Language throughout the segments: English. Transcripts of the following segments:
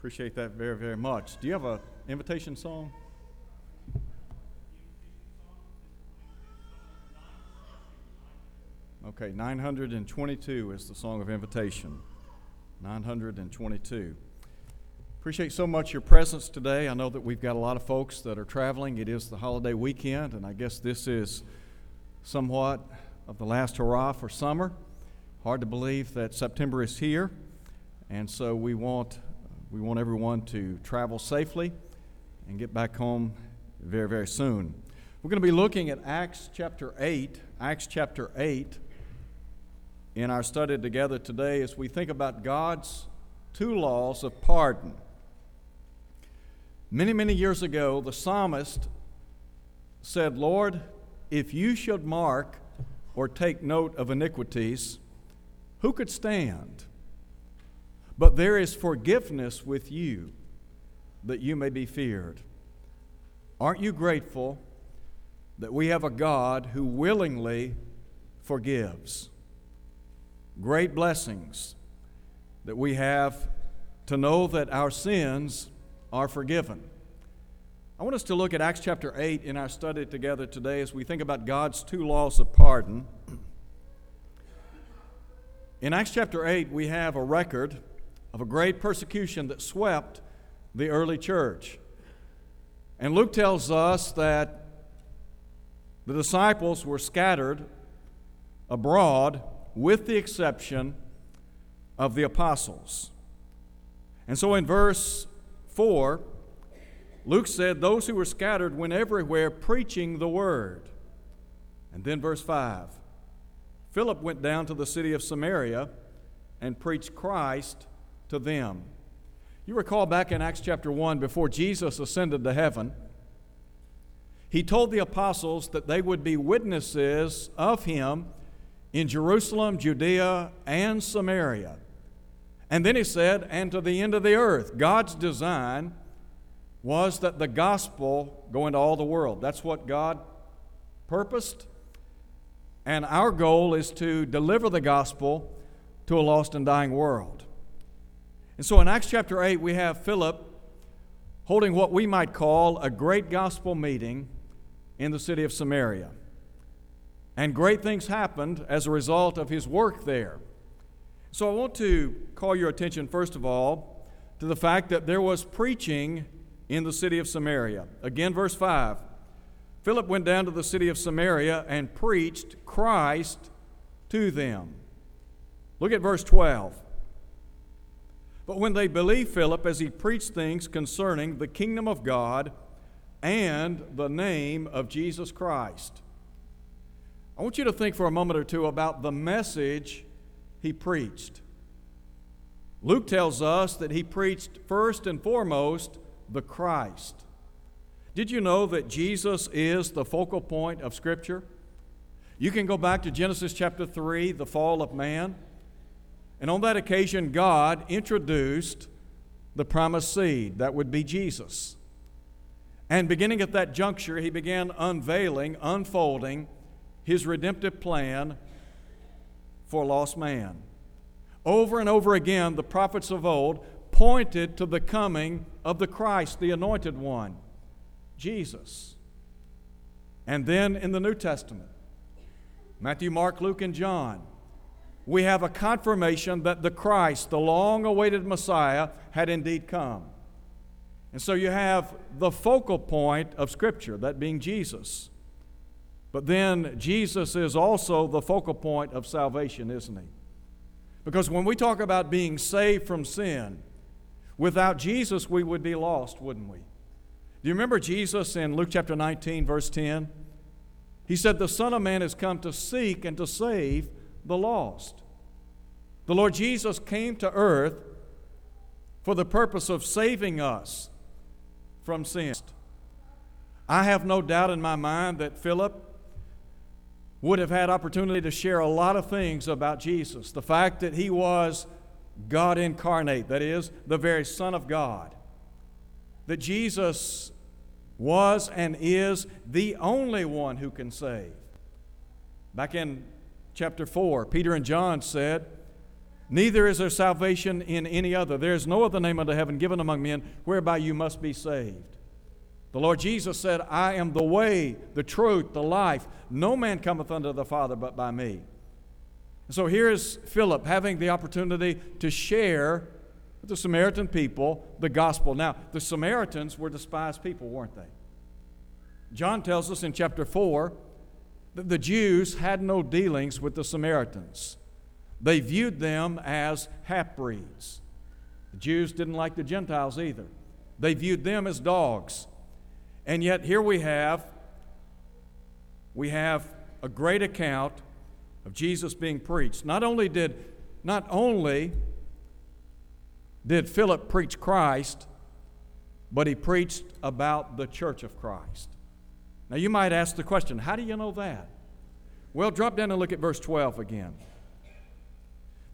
Appreciate that very, very much. Do you have an invitation song? Okay, 922 is the song of invitation. 922. Appreciate so much your presence today. I know that we've got a lot of folks that are traveling. It is the holiday weekend, and I guess this is somewhat of the last hurrah for summer. Hard to believe that September is here, and so we want we want everyone to travel safely and get back home very very soon. We're going to be looking at Acts chapter 8, Acts chapter 8 in our study together today as we think about God's two laws of pardon. Many, many years ago, the psalmist said, Lord, if you should mark or take note of iniquities, who could stand? But there is forgiveness with you that you may be feared. Aren't you grateful that we have a God who willingly forgives? great blessings that we have to know that our sins are forgiven. I want us to look at Acts chapter 8 in our study together today as we think about God's two laws of pardon. In Acts chapter 8, we have a record of a great persecution that swept the early church. And Luke tells us that the disciples were scattered abroad with the exception of the apostles. And so in verse 4, Luke said, Those who were scattered went everywhere preaching the word. And then verse 5 Philip went down to the city of Samaria and preached Christ to them. You recall back in Acts chapter 1, before Jesus ascended to heaven, he told the apostles that they would be witnesses of him in Jerusalem, Judea, and Samaria. And then he said, and to the end of the earth. God's design was that the gospel go into all the world. That's what God purposed. And our goal is to deliver the gospel to a lost and dying world. And so in Acts chapter 8, we have Philip holding what we might call a great gospel meeting in the city of Samaria. And great things happened as a result of his work there. So I want to call your attention, first of all, to the fact that there was preaching in the city of Samaria. Again, verse 5. Philip went down to the city of Samaria and preached Christ to them. Look at verse 12. But when they believed Philip as he preached things concerning the kingdom of God and the name of Jesus Christ, I want you to think for a moment or two about the message he preached. Luke tells us that he preached first and foremost the Christ. Did you know that Jesus is the focal point of Scripture? You can go back to Genesis chapter 3, the fall of man. And on that occasion, God introduced the promised seed, that would be Jesus. And beginning at that juncture, he began unveiling, unfolding his redemptive plan for lost man. Over and over again, the prophets of old pointed to the coming of the Christ, the anointed one, Jesus. And then in the New Testament, Matthew, Mark, Luke, and John, we have a confirmation that the Christ, the long awaited Messiah, had indeed come. And so you have the focal point of Scripture, that being Jesus. But then Jesus is also the focal point of salvation, isn't he? Because when we talk about being saved from sin, without Jesus we would be lost, wouldn't we? Do you remember Jesus in Luke chapter 19, verse 10? He said, The Son of Man has come to seek and to save the lost. The Lord Jesus came to earth for the purpose of saving us from sin. I have no doubt in my mind that Philip would have had opportunity to share a lot of things about Jesus. The fact that he was God incarnate, that is, the very Son of God. That Jesus was and is the only one who can save. Back in chapter 4, Peter and John said Neither is there salvation in any other. There is no other name under heaven given among men whereby you must be saved. The Lord Jesus said, I am the way, the truth, the life. No man cometh unto the Father but by me. So here is Philip having the opportunity to share with the Samaritan people the gospel. Now, the Samaritans were despised people, weren't they? John tells us in chapter 4 that the Jews had no dealings with the Samaritans. They viewed them as half breeds. The Jews didn't like the Gentiles either. They viewed them as dogs. And yet here we have we have a great account of Jesus being preached. Not only did not only did Philip preach Christ, but he preached about the church of Christ. Now you might ask the question, how do you know that? Well, drop down and look at verse 12 again.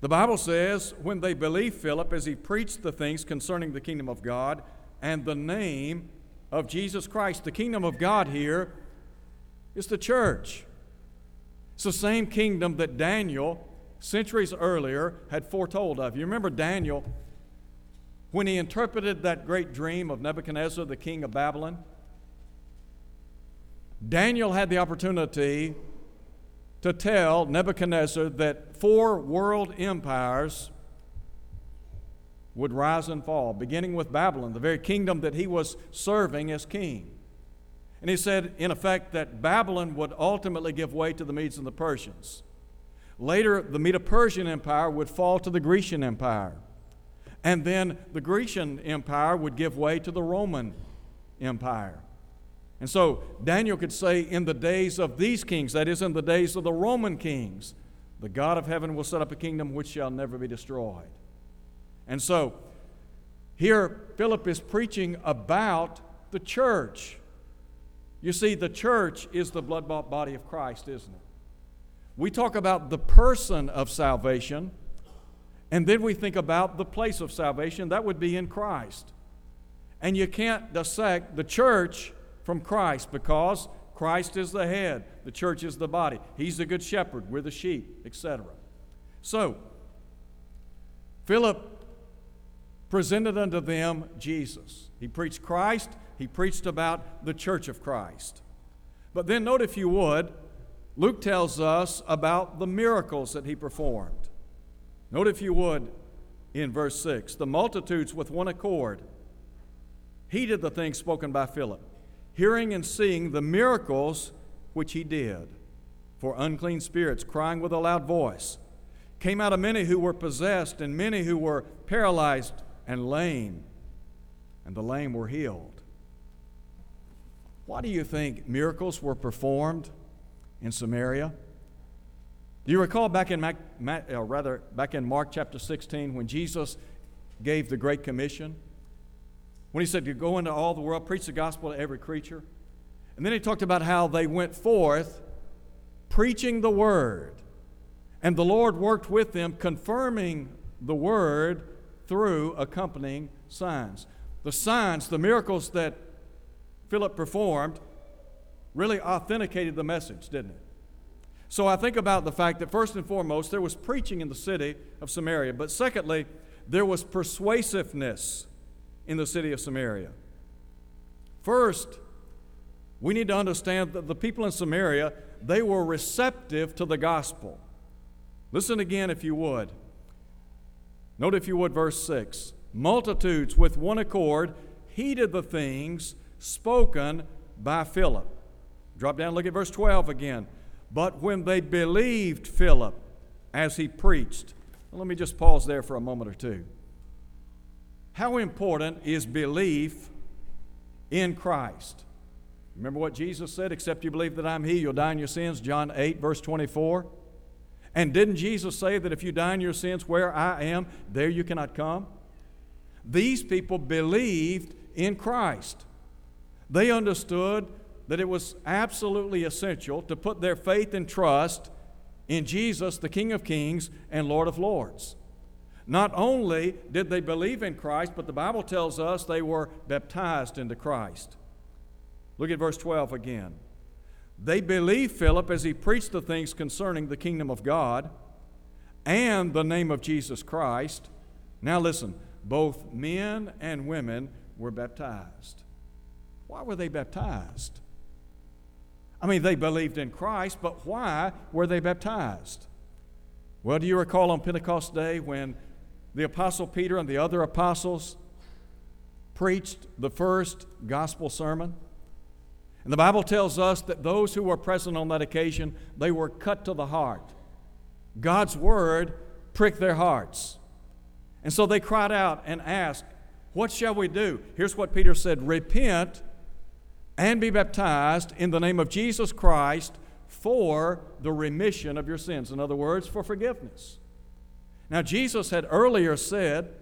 The Bible says, when they believed Philip as he preached the things concerning the kingdom of God and the name of Jesus Christ, the kingdom of God here is the church. It's the same kingdom that Daniel, centuries earlier, had foretold of. You remember Daniel when he interpreted that great dream of Nebuchadnezzar, the king of Babylon? Daniel had the opportunity to tell Nebuchadnezzar that four world empires would rise and fall, beginning with Babylon, the very kingdom that he was serving as king. And he said, in effect, that Babylon would ultimately give way to the Medes and the Persians. Later, the Medo Persian Empire would fall to the Grecian Empire. And then the Grecian Empire would give way to the Roman Empire. And so Daniel could say, in the days of these kings, that is, in the days of the Roman kings, the God of heaven will set up a kingdom which shall never be destroyed. And so here Philip is preaching about the church. You see, the church is the blood bought body of Christ, isn't it? We talk about the person of salvation, and then we think about the place of salvation. That would be in Christ. And you can't dissect the church from Christ because Christ is the head, the church is the body. He's the good shepherd, we're the sheep, etc. So, Philip presented unto them Jesus. He preached Christ, he preached about the church of Christ. But then, note if you would, Luke tells us about the miracles that he performed. Note if you would in verse 6 the multitudes with one accord heeded the things spoken by Philip hearing and seeing the miracles which he did. For unclean spirits, crying with a loud voice, came out of many who were possessed, and many who were paralyzed and lame, and the lame were healed. Why do you think miracles were performed in Samaria? Do you recall back in, Mac, uh, rather back in Mark chapter 16 when Jesus gave the Great Commission? When he said to go into all the world, preach the gospel to every creature. And then he talked about how they went forth preaching the word. And the Lord worked with them, confirming the word through accompanying signs. The signs, the miracles that Philip performed, really authenticated the message, didn't it? So I think about the fact that first and foremost, there was preaching in the city of Samaria, but secondly, there was persuasiveness in the city of Samaria. First, we need to understand that the people in Samaria, they were receptive to the gospel. Listen again if you would. Note if you would verse 6. Multitudes with one accord heeded the things spoken by Philip. Drop down, look at verse 12 again. But when they believed Philip as he preached, let me just pause there for a moment or two. How important is belief in Christ? Remember what Jesus said, except you believe that I'm He, you'll die in your sins, John 8, verse 24. And didn't Jesus say that if you die in your sins where I am, there you cannot come? These people believed in Christ. They understood that it was absolutely essential to put their faith and trust in Jesus, the King of Kings and Lord of Lords. Not only did they believe in Christ, but the Bible tells us they were baptized into Christ. Look at verse 12 again. They believed Philip as he preached the things concerning the kingdom of God and the name of Jesus Christ. Now listen, both men and women were baptized. Why were they baptized? I mean, they believed in Christ, but why were they baptized? Well, do you recall on Pentecost Day when the Apostle Peter and the other apostles preached the first gospel sermon? And the Bible tells us that those who were present on that occasion, they were cut to the heart. God's word pricked their hearts. And so they cried out and asked, What shall we do? Here's what Peter said Repent and be baptized in the name of Jesus Christ for the remission of your sins. In other words, for forgiveness. Now, Jesus had earlier said,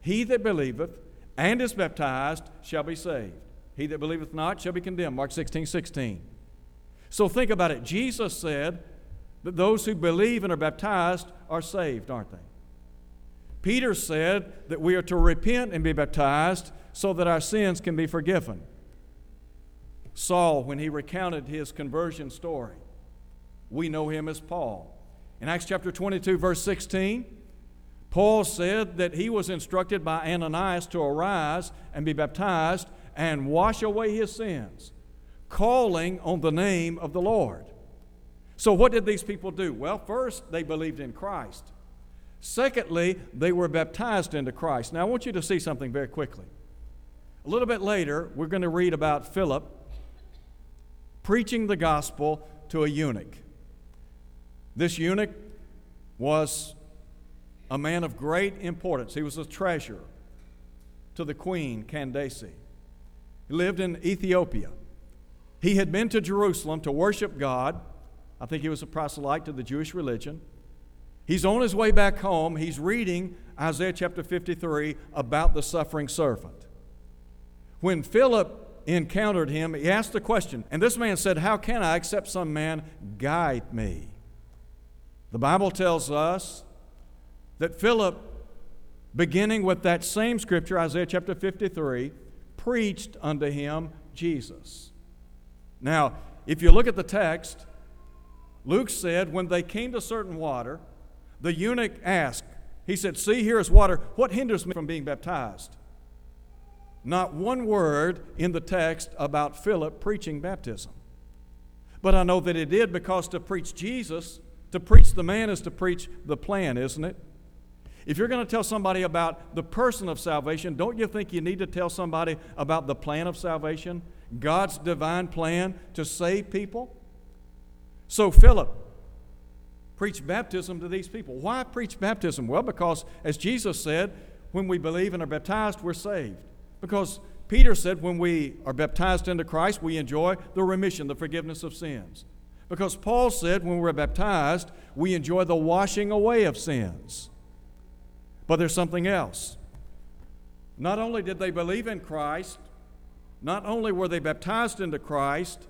He that believeth and is baptized shall be saved. He that believeth not shall be condemned. Mark 16, 16. So think about it. Jesus said that those who believe and are baptized are saved, aren't they? Peter said that we are to repent and be baptized so that our sins can be forgiven. Saul, when he recounted his conversion story, we know him as Paul. In Acts chapter 22, verse 16, Paul said that he was instructed by Ananias to arise and be baptized and wash away his sins, calling on the name of the Lord. So, what did these people do? Well, first, they believed in Christ. Secondly, they were baptized into Christ. Now, I want you to see something very quickly. A little bit later, we're going to read about Philip preaching the gospel to a eunuch. This eunuch was a man of great importance. He was a treasure to the queen, Candace. He lived in Ethiopia. He had been to Jerusalem to worship God I think he was a proselyte to the Jewish religion. He's on his way back home. He's reading Isaiah chapter 53 about the suffering servant. When Philip encountered him, he asked the question, and this man said, How can I, except some man guide me? The Bible tells us that Philip, beginning with that same scripture, Isaiah chapter 53, preached unto him Jesus. Now, if you look at the text, Luke said, when they came to certain water, the eunuch asked, he said, See, here is water. What hinders me from being baptized? Not one word in the text about Philip preaching baptism. But I know that he did because to preach Jesus, to preach the man is to preach the plan, isn't it? If you're going to tell somebody about the person of salvation, don't you think you need to tell somebody about the plan of salvation? God's divine plan to save people? So Philip preached baptism to these people. Why preach baptism? Well, because as Jesus said, when we believe and are baptized, we're saved. Because Peter said, when we are baptized into Christ, we enjoy the remission, the forgiveness of sins. Because Paul said, when we're baptized, we enjoy the washing away of sins. But there's something else. Not only did they believe in Christ, not only were they baptized into Christ,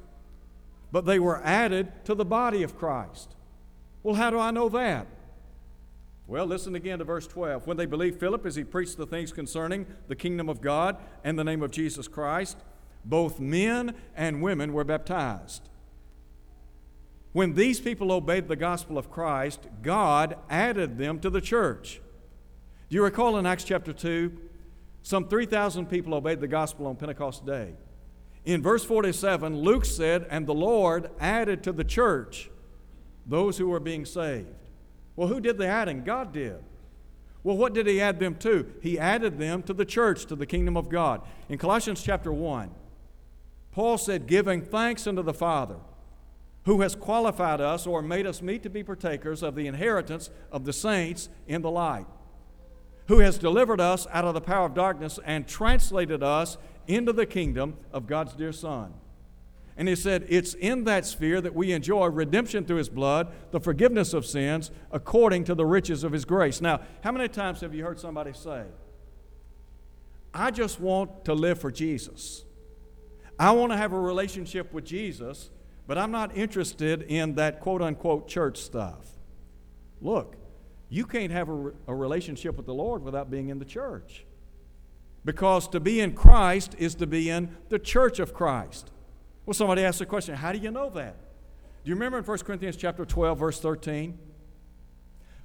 but they were added to the body of Christ. Well, how do I know that? Well, listen again to verse 12. When they believed Philip as he preached the things concerning the kingdom of God and the name of Jesus Christ, both men and women were baptized. When these people obeyed the gospel of Christ, God added them to the church. Do you recall in Acts chapter 2? Some 3,000 people obeyed the gospel on Pentecost Day. In verse 47, Luke said, And the Lord added to the church those who were being saved. Well, who did the adding? God did. Well, what did he add them to? He added them to the church, to the kingdom of God. In Colossians chapter 1, Paul said, Giving thanks unto the Father, who has qualified us or made us meet to be partakers of the inheritance of the saints in the light, who has delivered us out of the power of darkness and translated us into the kingdom of God's dear Son. And he said, It's in that sphere that we enjoy redemption through his blood, the forgiveness of sins, according to the riches of his grace. Now, how many times have you heard somebody say, I just want to live for Jesus? I want to have a relationship with Jesus, but I'm not interested in that quote unquote church stuff. Look, you can't have a, a relationship with the Lord without being in the church. Because to be in Christ is to be in the church of Christ. Well, somebody asked the question, how do you know that? Do you remember in 1 Corinthians chapter 12, verse 13?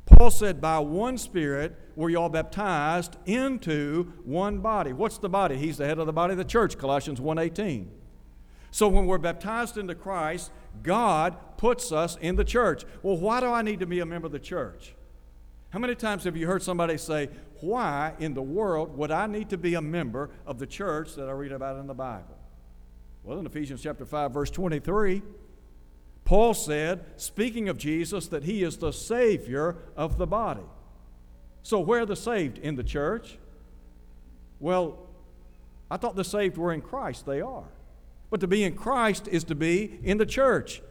Paul said, By one Spirit were you all baptized into one body. What's the body? He's the head of the body of the church, Colossians 1.18. So when we're baptized into Christ, God puts us in the church. Well, why do I need to be a member of the church? How many times have you heard somebody say, Why in the world would I need to be a member of the church that I read about in the Bible? Well, in Ephesians chapter 5, verse 23, Paul said, speaking of Jesus, that he is the Savior of the body. So, where are the saved? In the church? Well, I thought the saved were in Christ. They are. But to be in Christ is to be in the church.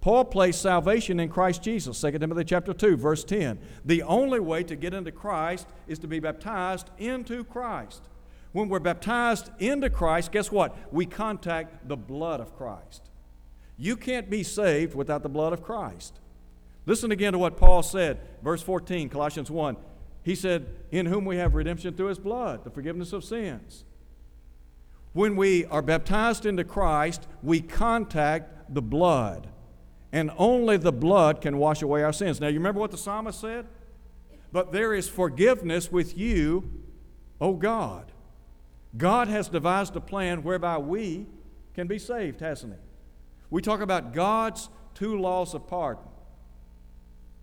Paul placed salvation in Christ Jesus, 2 Timothy chapter 2, verse 10. The only way to get into Christ is to be baptized into Christ. When we're baptized into Christ, guess what? We contact the blood of Christ. You can't be saved without the blood of Christ. Listen again to what Paul said, verse 14, Colossians 1. He said, In whom we have redemption through his blood, the forgiveness of sins. When we are baptized into Christ, we contact the blood. And only the blood can wash away our sins. Now, you remember what the psalmist said? But there is forgiveness with you, O God. God has devised a plan whereby we can be saved, hasn't He? We talk about God's two laws of pardon.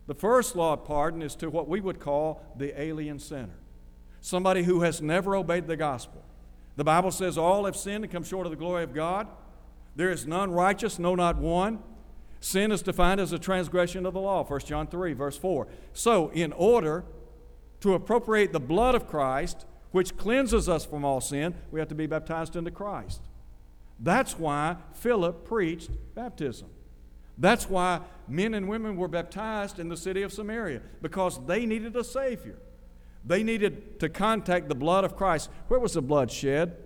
The first law of pardon is to what we would call the alien sinner, somebody who has never obeyed the gospel. The Bible says, All have sinned and come short of the glory of God. There is none righteous, no, not one. Sin is defined as a transgression of the law, 1 John 3, verse 4. So, in order to appropriate the blood of Christ, which cleanses us from all sin, we have to be baptized into Christ. That's why Philip preached baptism. That's why men and women were baptized in the city of Samaria, because they needed a Savior. They needed to contact the blood of Christ. Where was the blood shed?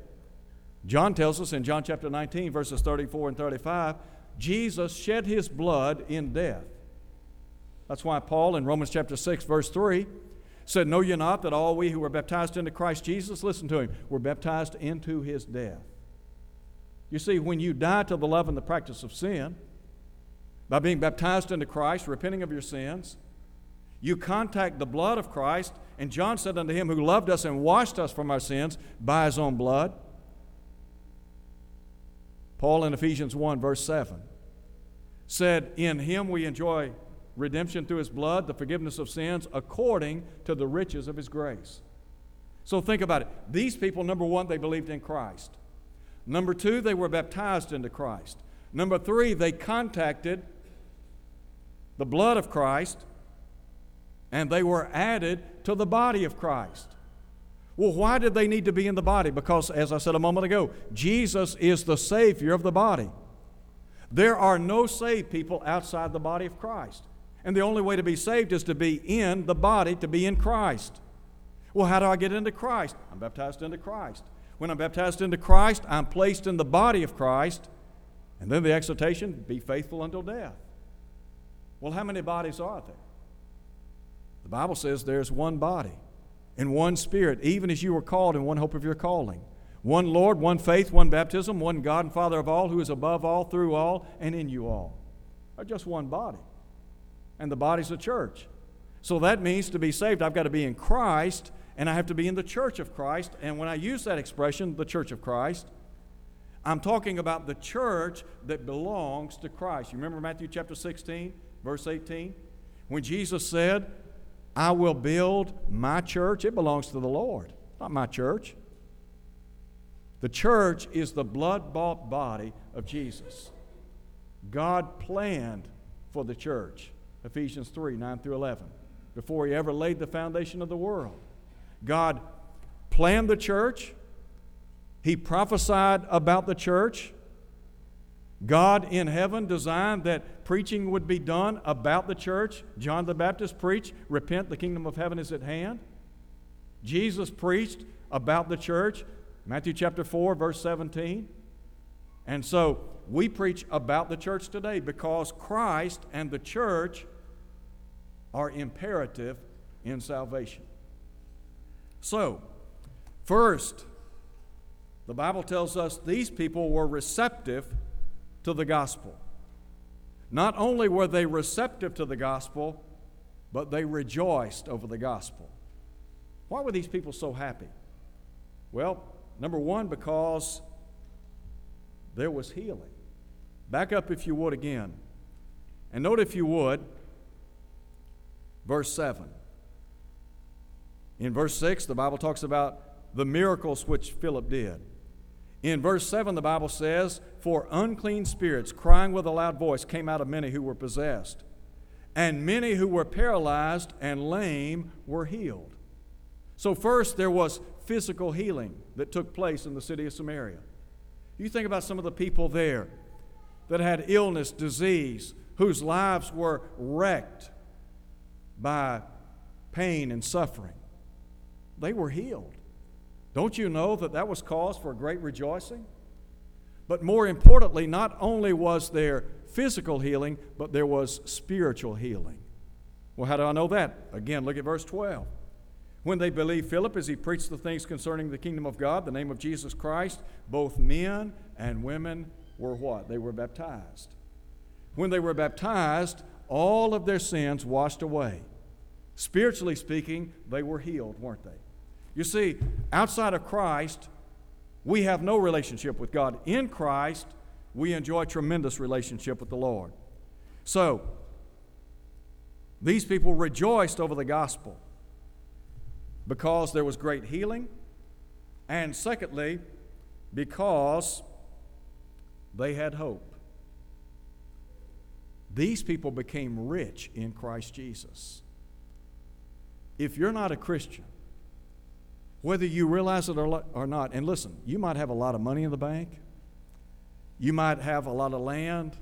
John tells us in John chapter 19, verses 34 and 35, Jesus shed his blood in death. That's why Paul in Romans chapter 6, verse 3 said, Know ye not that all we who were baptized into Christ Jesus, listen to him, were baptized into his death? You see, when you die to the love and the practice of sin, by being baptized into Christ, repenting of your sins, you contact the blood of Christ, and John said unto him who loved us and washed us from our sins by his own blood. Paul in Ephesians 1, verse 7, said, In him we enjoy redemption through his blood, the forgiveness of sins, according to the riches of his grace. So think about it. These people, number one, they believed in Christ. Number two, they were baptized into Christ. Number three, they contacted the blood of Christ and they were added to the body of Christ. Well, why did they need to be in the body? Because, as I said a moment ago, Jesus is the Savior of the body. There are no saved people outside the body of Christ. And the only way to be saved is to be in the body, to be in Christ. Well, how do I get into Christ? I'm baptized into Christ. When I'm baptized into Christ, I'm placed in the body of Christ. And then the exhortation be faithful until death. Well, how many bodies are there? The Bible says there's one body and one spirit, even as you were called in one hope of your calling. One Lord, one faith, one baptism, one God and Father of all, who is above all, through all, and in you all. Are just one body. And the body's the church. So that means to be saved, I've got to be in Christ, and I have to be in the church of Christ. And when I use that expression, the church of Christ, I'm talking about the church that belongs to Christ. You remember Matthew chapter 16, verse 18? When Jesus said, I will build my church. It belongs to the Lord, not my church. The church is the blood bought body of Jesus. God planned for the church, Ephesians 3 9 through 11, before He ever laid the foundation of the world. God planned the church, He prophesied about the church, God in heaven designed that preaching would be done about the church. John the Baptist preached, Repent, the kingdom of heaven is at hand. Jesus preached about the church, Matthew chapter 4, verse 17. And so we preach about the church today because Christ and the church are imperative in salvation. So, first, the Bible tells us these people were receptive to the gospel. Not only were they receptive to the gospel, but they rejoiced over the gospel. Why were these people so happy? Well, number one, because there was healing. Back up, if you would, again. And note, if you would, verse 7. In verse 6, the Bible talks about the miracles which Philip did. In verse 7, the Bible says, For unclean spirits, crying with a loud voice, came out of many who were possessed, and many who were paralyzed and lame were healed. So, first, there was physical healing that took place in the city of Samaria. You think about some of the people there that had illness, disease, whose lives were wrecked by pain and suffering. They were healed. Don't you know that that was cause for great rejoicing? But more importantly, not only was there physical healing, but there was spiritual healing. Well, how do I know that? Again, look at verse 12. When they believed Philip as he preached the things concerning the kingdom of God, the name of Jesus Christ, both men and women were what? They were baptized. When they were baptized, all of their sins washed away. Spiritually speaking, they were healed, weren't they? You see, outside of Christ, we have no relationship with God. In Christ, we enjoy tremendous relationship with the Lord. So, these people rejoiced over the gospel because there was great healing, and secondly, because they had hope. These people became rich in Christ Jesus. If you're not a Christian, whether you realize it or not, and listen, you might have a lot of money in the bank, you might have a lot of land,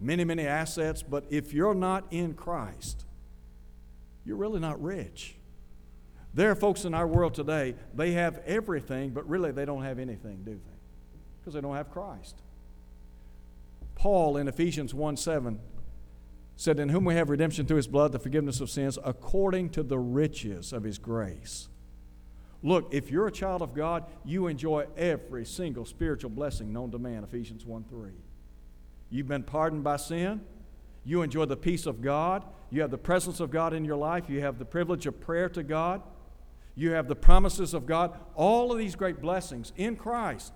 many, many assets, but if you're not in Christ, you're really not rich. There are folks in our world today, they have everything, but really they don't have anything, do they? Because they don't have Christ. Paul in Ephesians 1 7 said, In whom we have redemption through his blood, the forgiveness of sins, according to the riches of his grace. Look, if you're a child of God, you enjoy every single spiritual blessing known to man, Ephesians 1 3. You've been pardoned by sin. You enjoy the peace of God. You have the presence of God in your life. You have the privilege of prayer to God. You have the promises of God. All of these great blessings in Christ.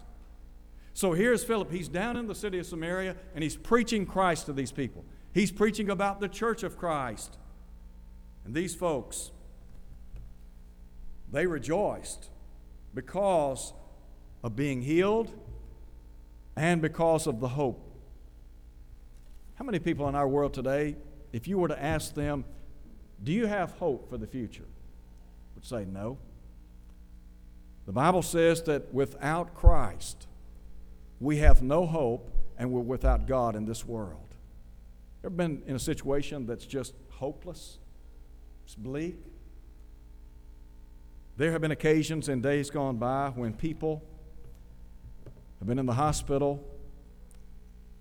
So here's Philip. He's down in the city of Samaria and he's preaching Christ to these people. He's preaching about the church of Christ. And these folks, they rejoiced because of being healed and because of the hope. How many people in our world today, if you were to ask them, Do you have hope for the future? Would say no. The Bible says that without Christ, we have no hope and we're without God in this world. Ever been in a situation that's just hopeless? It's bleak? There have been occasions in days gone by when people have been in the hospital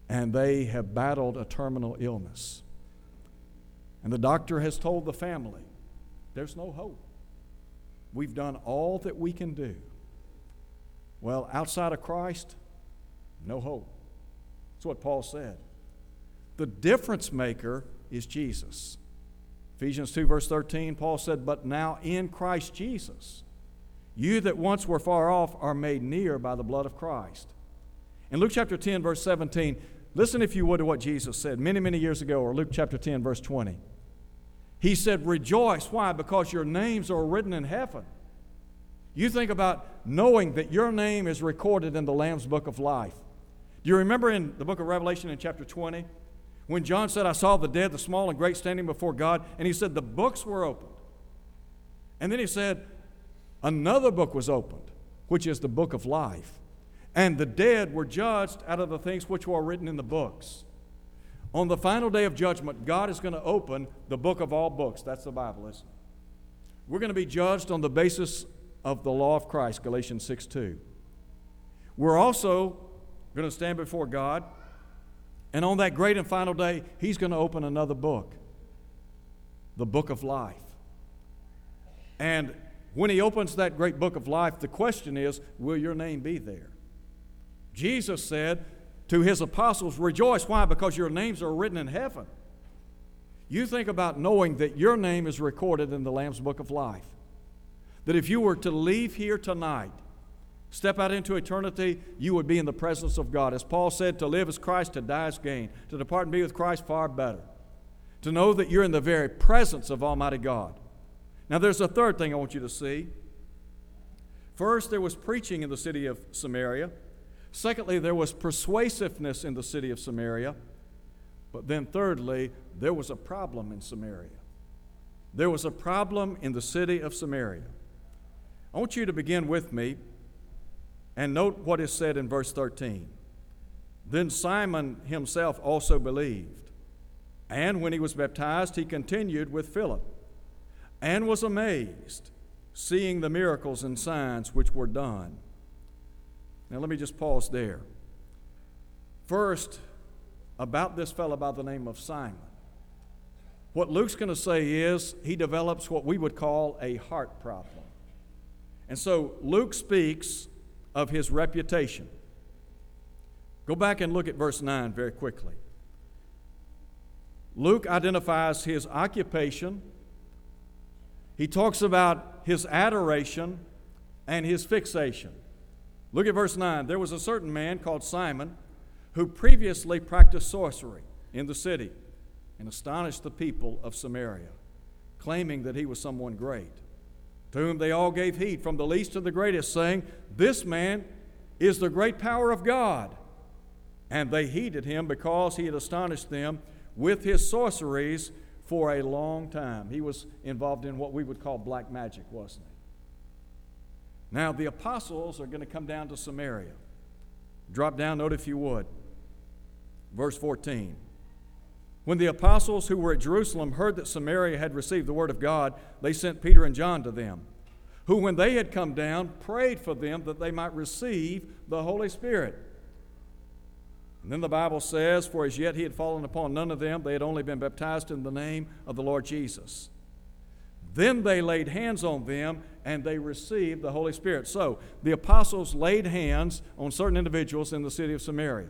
and they have battled a terminal illness. And the doctor has told the family, there's no hope. We've done all that we can do. Well, outside of Christ, no hope. That's what Paul said. The difference maker is Jesus. Ephesians 2, verse 13, Paul said, But now in Christ Jesus, you that once were far off are made near by the blood of Christ. In Luke chapter 10, verse 17, listen if you would to what Jesus said many, many years ago, or Luke chapter 10, verse 20. He said, Rejoice. Why? Because your names are written in heaven. You think about knowing that your name is recorded in the Lamb's book of life. Do you remember in the book of Revelation in chapter 20? When John said, I saw the dead, the small and great, standing before God, and he said, The books were opened. And then he said, Another book was opened, which is the book of life. And the dead were judged out of the things which were written in the books. On the final day of judgment, God is going to open the book of all books. That's the Bible, isn't it? We're going to be judged on the basis of the law of Christ, Galatians 6 2. We're also going to stand before God and on that great and final day, he's going to open another book, the book of life. And when he opens that great book of life, the question is, will your name be there? Jesus said to his apostles, Rejoice. Why? Because your names are written in heaven. You think about knowing that your name is recorded in the Lamb's Book of Life. That if you were to leave here tonight, step out into eternity, you would be in the presence of God. As Paul said, to live is Christ, to die is gain. To depart and be with Christ, far better. To know that you're in the very presence of Almighty God. Now, there's a third thing I want you to see. First, there was preaching in the city of Samaria. Secondly, there was persuasiveness in the city of Samaria. But then, thirdly, there was a problem in Samaria. There was a problem in the city of Samaria. I want you to begin with me and note what is said in verse 13. Then Simon himself also believed, and when he was baptized, he continued with Philip, and was amazed, seeing the miracles and signs which were done. Now, let me just pause there. First, about this fellow by the name of Simon. What Luke's going to say is he develops what we would call a heart problem. And so Luke speaks of his reputation. Go back and look at verse 9 very quickly. Luke identifies his occupation, he talks about his adoration and his fixation. Look at verse 9. There was a certain man called Simon who previously practiced sorcery in the city and astonished the people of Samaria, claiming that he was someone great. To whom they all gave heed, from the least to the greatest, saying, This man is the great power of God. And they heeded him because he had astonished them with his sorceries for a long time. He was involved in what we would call black magic, wasn't he? Now, the apostles are going to come down to Samaria. Drop down, note if you would. Verse 14. When the apostles who were at Jerusalem heard that Samaria had received the word of God, they sent Peter and John to them, who, when they had come down, prayed for them that they might receive the Holy Spirit. And then the Bible says, For as yet he had fallen upon none of them, they had only been baptized in the name of the Lord Jesus. Then they laid hands on them and they received the Holy Spirit. So the apostles laid hands on certain individuals in the city of Samaria.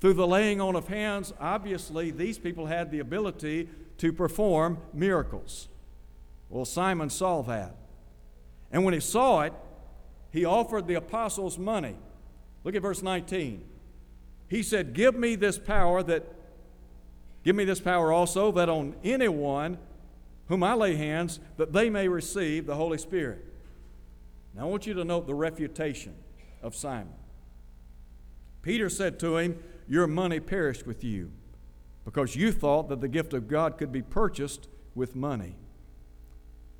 Through the laying on of hands, obviously, these people had the ability to perform miracles. Well, Simon saw that. And when he saw it, he offered the apostles money. Look at verse 19. He said, Give me this power that, give me this power also, that on anyone whom I lay hands, that they may receive the Holy Spirit. Now I want you to note the refutation of Simon. Peter said to him, your money perished with you because you thought that the gift of God could be purchased with money.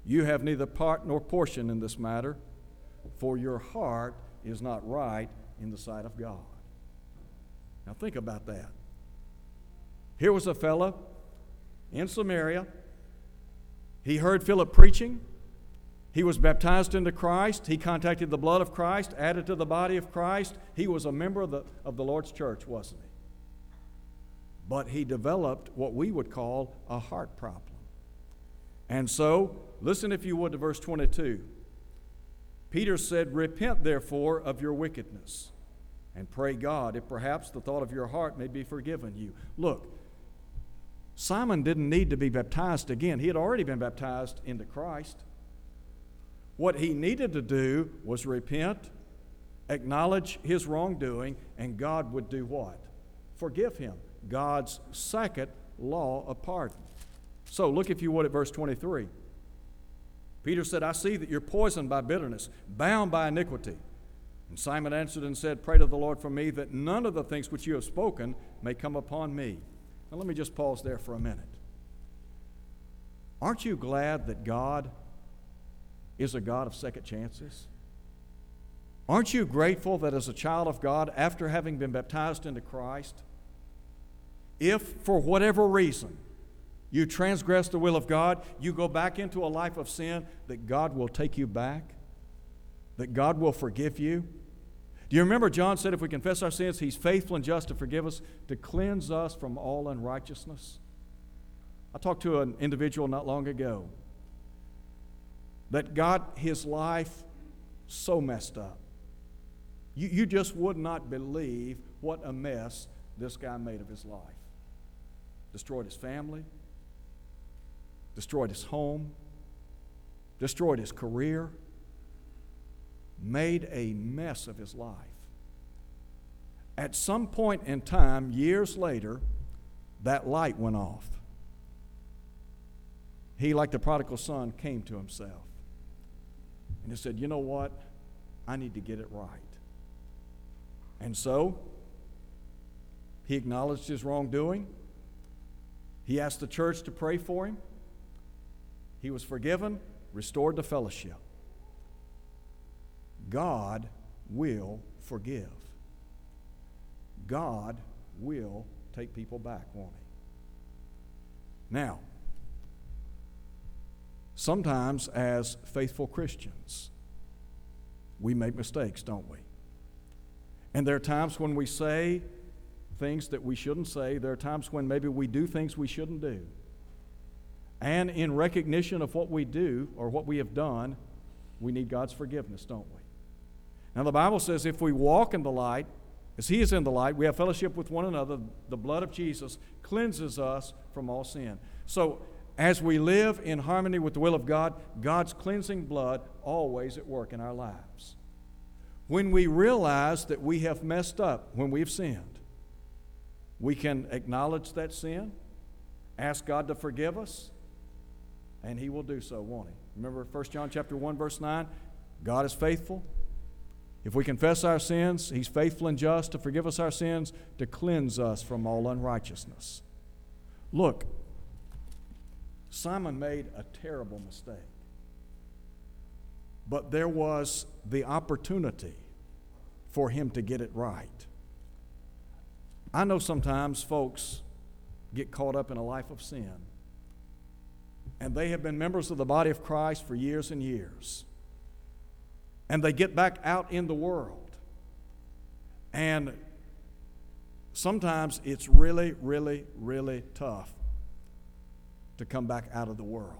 You have neither part nor portion in this matter, for your heart is not right in the sight of God. Now think about that. Here was a fellow in Samaria. He heard Philip preaching. He was baptized into Christ. He contacted the blood of Christ, added to the body of Christ. He was a member of the, of the Lord's church, wasn't he? But he developed what we would call a heart problem. And so, listen if you would to verse 22. Peter said, Repent therefore of your wickedness, and pray God if perhaps the thought of your heart may be forgiven you. Look, Simon didn't need to be baptized again. He had already been baptized into Christ. What he needed to do was repent, acknowledge his wrongdoing, and God would do what? Forgive him. God's second law of pardon. So look, if you would, at verse 23. Peter said, I see that you're poisoned by bitterness, bound by iniquity. And Simon answered and said, Pray to the Lord for me that none of the things which you have spoken may come upon me. Now let me just pause there for a minute. Aren't you glad that God is a God of second chances? Aren't you grateful that as a child of God, after having been baptized into Christ, if for whatever reason you transgress the will of God, you go back into a life of sin, that God will take you back? That God will forgive you? You remember John said if we confess our sins, He's faithful and just to forgive us, to cleanse us from all unrighteousness? I talked to an individual not long ago that got his life so messed up. You, you just would not believe what a mess this guy made of his life. Destroyed his family, destroyed his home, destroyed his career, made a mess of his life. At some point in time, years later, that light went off. He, like the prodigal son, came to himself. And he said, You know what? I need to get it right. And so, he acknowledged his wrongdoing. He asked the church to pray for him. He was forgiven, restored to fellowship. God will forgive. God will take people back, won't He? Now, sometimes as faithful Christians, we make mistakes, don't we? And there are times when we say things that we shouldn't say. There are times when maybe we do things we shouldn't do. And in recognition of what we do or what we have done, we need God's forgiveness, don't we? Now, the Bible says if we walk in the light, as He is in the light, we have fellowship with one another. The blood of Jesus cleanses us from all sin. So, as we live in harmony with the will of God, God's cleansing blood always at work in our lives. When we realize that we have messed up, when we've sinned, we can acknowledge that sin, ask God to forgive us, and He will do so, won't He? Remember 1 John chapter 1, verse 9? God is faithful. If we confess our sins, He's faithful and just to forgive us our sins, to cleanse us from all unrighteousness. Look, Simon made a terrible mistake. But there was the opportunity for him to get it right. I know sometimes folks get caught up in a life of sin, and they have been members of the body of Christ for years and years. And they get back out in the world. And sometimes it's really, really, really tough to come back out of the world.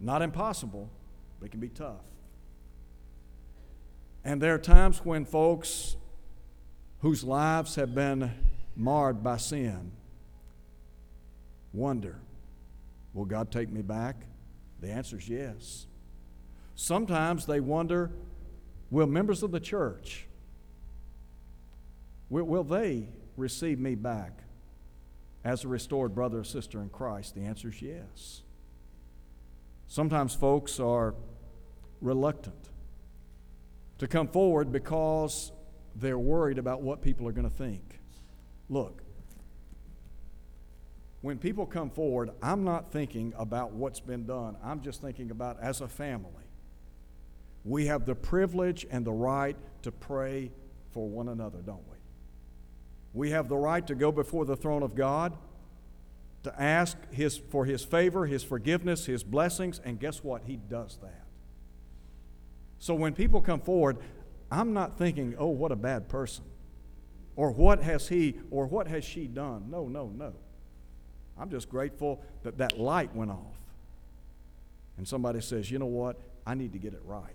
Not impossible, but it can be tough. And there are times when folks whose lives have been marred by sin wonder, will God take me back? The answer is yes. Sometimes they wonder, will members of the church, will, will they receive me back as a restored brother or sister in Christ? The answer is yes. Sometimes folks are reluctant to come forward because they're worried about what people are going to think. Look, when people come forward, I'm not thinking about what's been done. I'm just thinking about as a family. We have the privilege and the right to pray for one another, don't we? We have the right to go before the throne of God, to ask his, for His favor, His forgiveness, His blessings, and guess what? He does that. So when people come forward, I'm not thinking, oh, what a bad person. Or what has he or what has she done? No, no, no. I'm just grateful that that light went off. And somebody says, you know what? I need to get it right.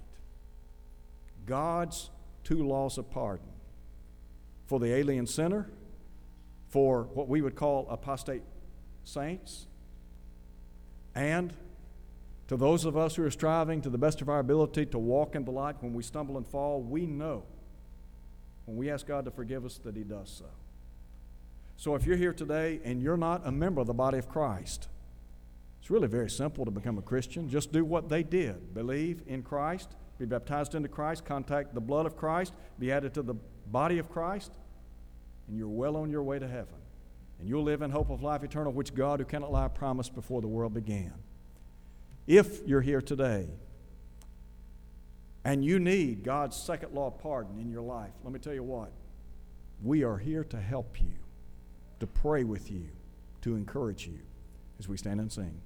God's two laws of pardon for the alien sinner, for what we would call apostate saints, and to those of us who are striving to the best of our ability to walk in the light when we stumble and fall, we know when we ask God to forgive us that He does so. So if you're here today and you're not a member of the body of Christ, it's really very simple to become a Christian. Just do what they did believe in Christ, be baptized into Christ, contact the blood of Christ, be added to the body of Christ, and you're well on your way to heaven. And you'll live in hope of life eternal, which God, who cannot lie, promised before the world began. If you're here today and you need God's second law of pardon in your life, let me tell you what. We are here to help you, to pray with you, to encourage you as we stand and sing.